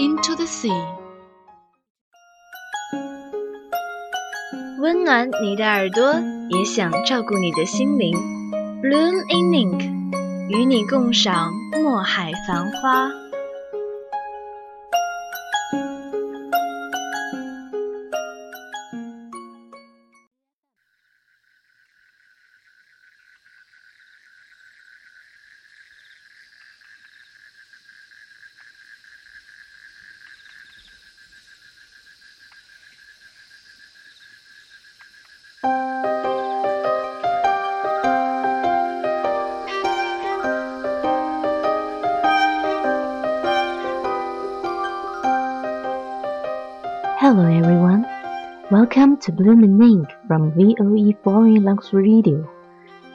into the sea. 温暖你的耳朵，也想照顾你的心灵。Bloom in Ink，与你共赏墨海繁花。Welcome to Bloom in Ink from VOE Foreign Language Radio.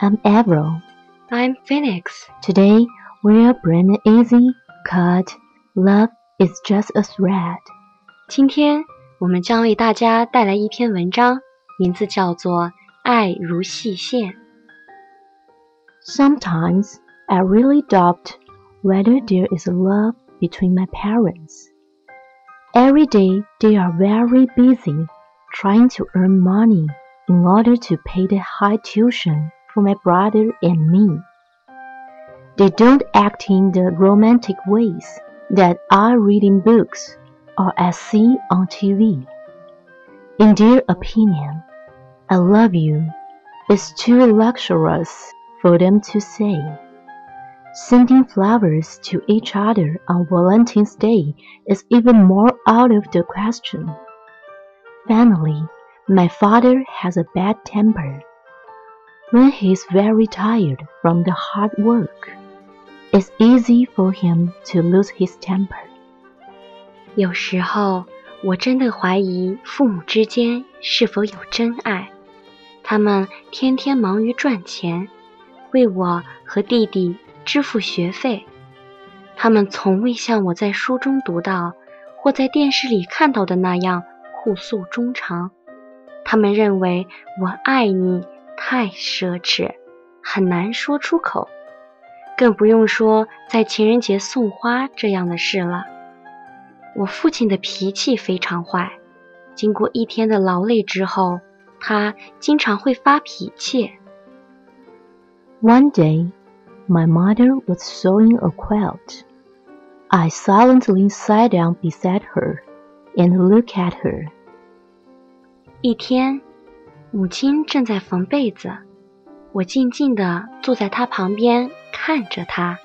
I'm Avril. I'm Phoenix. Today, we're bring easy cut. Love is just a thread. 今天，我们将为大家带来一篇文章，名字叫做《爱如细线》。Sometimes I really doubt whether there is love between my parents. Every day they are very busy trying to earn money in order to pay the high tuition for my brother and me. They don't act in the romantic ways that I read in books or see on TV. In their opinion, I love you is too luxurious for them to say. Sending flowers to each other on Valentine's Day is even more out of the question. Finally, my father has a bad temper. When he is very tired from the hard work, it's easy for him to lose his temper. 有时候，我真的怀疑父母之间是否有真爱。他们天天忙于赚钱，为我和弟弟支付学费。他们从未像我在书中读到或在电视里看到的那样互诉衷肠。他们认为我爱你太奢侈，很难说出口，更不用说在情人节送花这样的事了。我父亲的脾气非常坏，经过一天的劳累之后，他经常会发脾气。One day, my mother was sewing a quilt. I silently sat down beside her and looked at her. 一天，母亲正在缝被子，我静静地坐在她旁边看着她。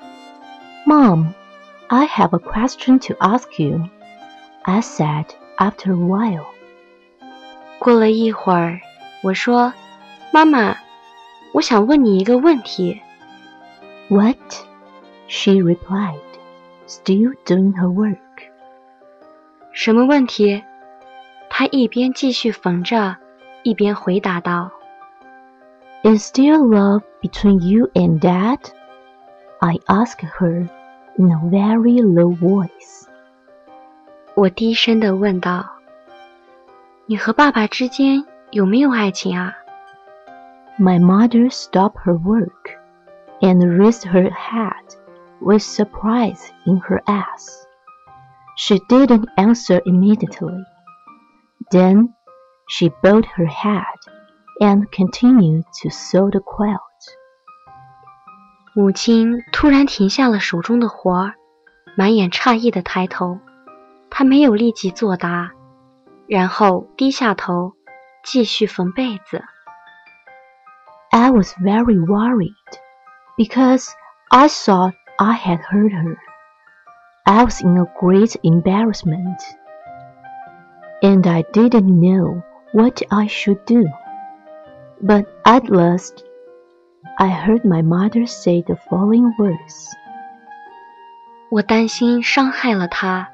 Mom, I have a question to ask you, I said after a while. 过了一会儿，我说：“妈妈，我想问你一个问题。What? She replied, still doing her work. ”什么问题？她一边继续缝着，一边回答道 Is there love between you and Dad? I asked her in a very low voice. 我低声地问道：“ 你和爸爸之间有没有爱情啊？” My mother stopped her work and raised her head with surprise in her eyes. She didn't answer immediately. Then she bowed her head and continued to sew the quilt. 母亲突然停下了手中的活儿，满眼诧异的抬头。她没有立即作答，然后低下头继续缝被子。I was very worried because I thought I had hurt her. I was in a great embarrassment, and I didn't know what I should do. But at last, I heard my mother say the following words. 我担心伤害了她，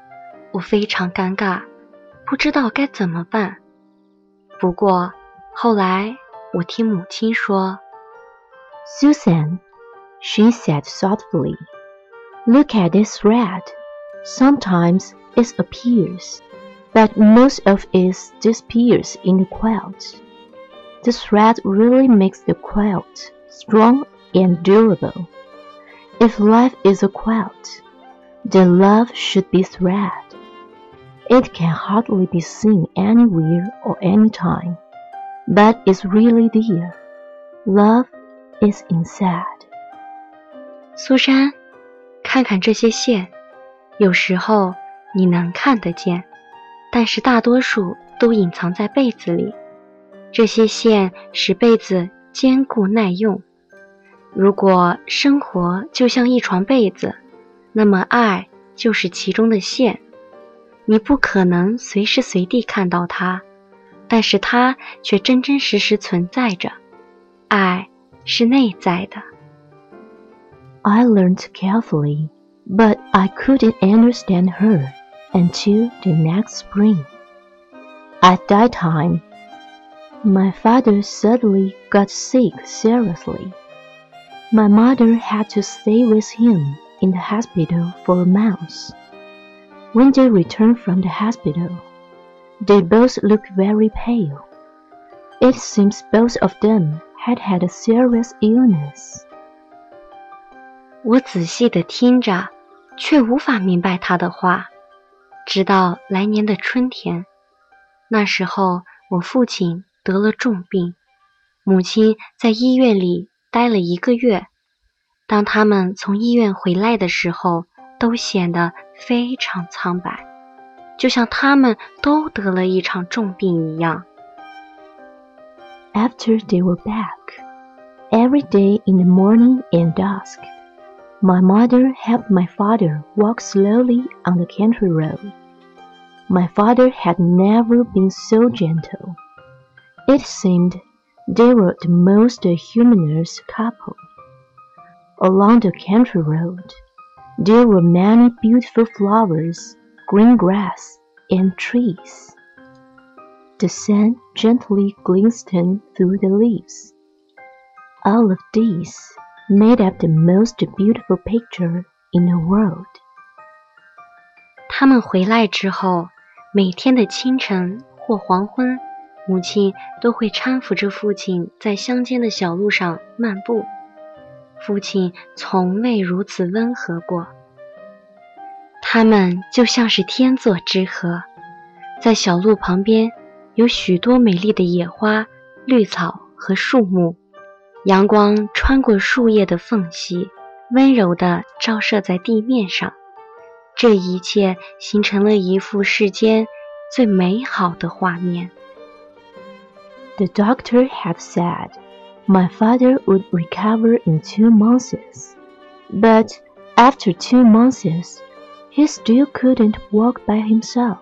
我非常尴尬，不知道该怎么办。不过后来我听母亲说，Susan, she said thoughtfully, look at this thread. Sometimes it appears, but most of it disappears in the quilt. The thread really makes the quilt strong and durable. If life is a quilt, then love should be thread. It can hardly be seen anywhere or anytime, but it's really there. Love is inside. 苏珊，看看这些线，有时候你能看得见， 但是大多数都隐藏在被子里。这些线使被子坚固耐用。如果生活就像一床被子，那么爱就是其中的线。你不可能随时随地看到它，但是它却真真实实存在着。爱是内在的。I learned carefully, but I couldn't understand her until the next spring. At that time, my father suddenly got sick seriously. My mother had to stay with him in the hospital for a month. When they returned from the hospital, they both looked very pale. It seems both of them had had a serious illness. 我仔细地听着，却无法明白他的话。 直到来年的春天，那时候我父亲得了重病，母亲在医院里待了一个月。当他们从医院回来的时候，都显得非常苍白，就像他们都得了一场重病一样。After they were back, every day in the morning and dusk, my mother helped my father walk slowly on the country road. My father had never been so gentle. It seemed they were the most humorous couple. Along the country road, there were many beautiful flowers, green grass, and trees. The sun gently glistened through the leaves. All of these made up the most beautiful picture in the world. 他们回来之后，每天的清晨或黄昏。母亲都会搀扶着父亲在乡间的小路上漫步，父亲从未如此温和过。他们就像是天作之合，在小路旁边有许多美丽的野花、绿草和树木，阳光穿过树叶的缝隙，温柔地照射在地面上，这一切形成了一幅世间最美好的画面。The doctor had said my father would recover in two months, but after two months, he still couldn't walk by himself.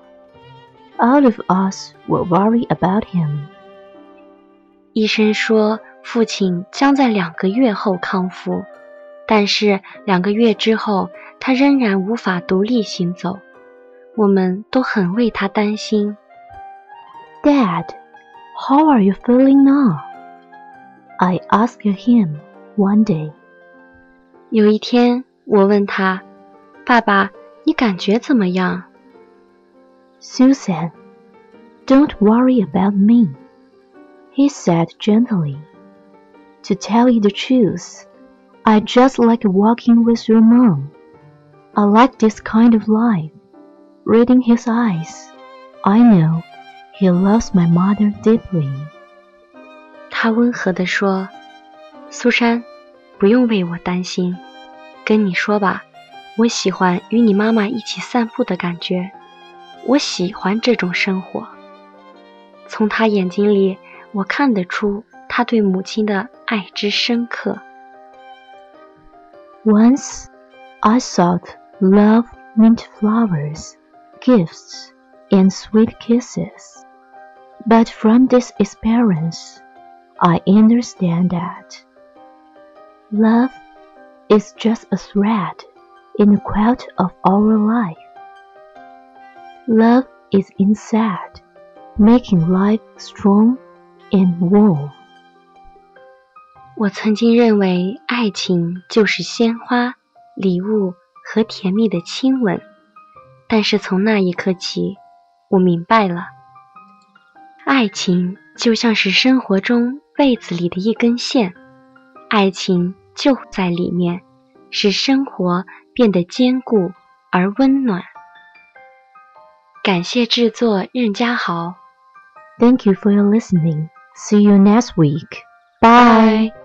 All of us were worried about him. 医生说， 父亲将在两个月后康复，但是两个月之后，他仍然无法独立行走。我们都很为他担心。Dad, how are you feeling now? I asked him one day. 有一天，我问他：“爸爸，你感觉怎么样？” Susan, Don't worry about me, he said gently. To tell you the truth, I just like walking with your mom. I like this kind of life. Reading his eyes, I know he loves my mother deeply. 他温和地说：“苏珊，不用为我担心。跟你说吧，我喜欢与你妈妈一起散步的感觉，我喜欢这种生活。”从他眼睛里，我看得出他对母亲的爱之深刻。Once I thought love meant flowers, gifts, and sweet kisses. But from this experience, I understand that love is just a thread in the quilt of our life. Love is inside making life strong and warm. 我曾经认为爱情就是鲜花、礼物和甜蜜的亲吻，但是从那一刻起，我明白了，爱情就像是生活中被子里的一根线，爱情就在里面，使生活变得坚固而温暖。感谢制作任家豪。Thank you for your listening. See you next week. Bye.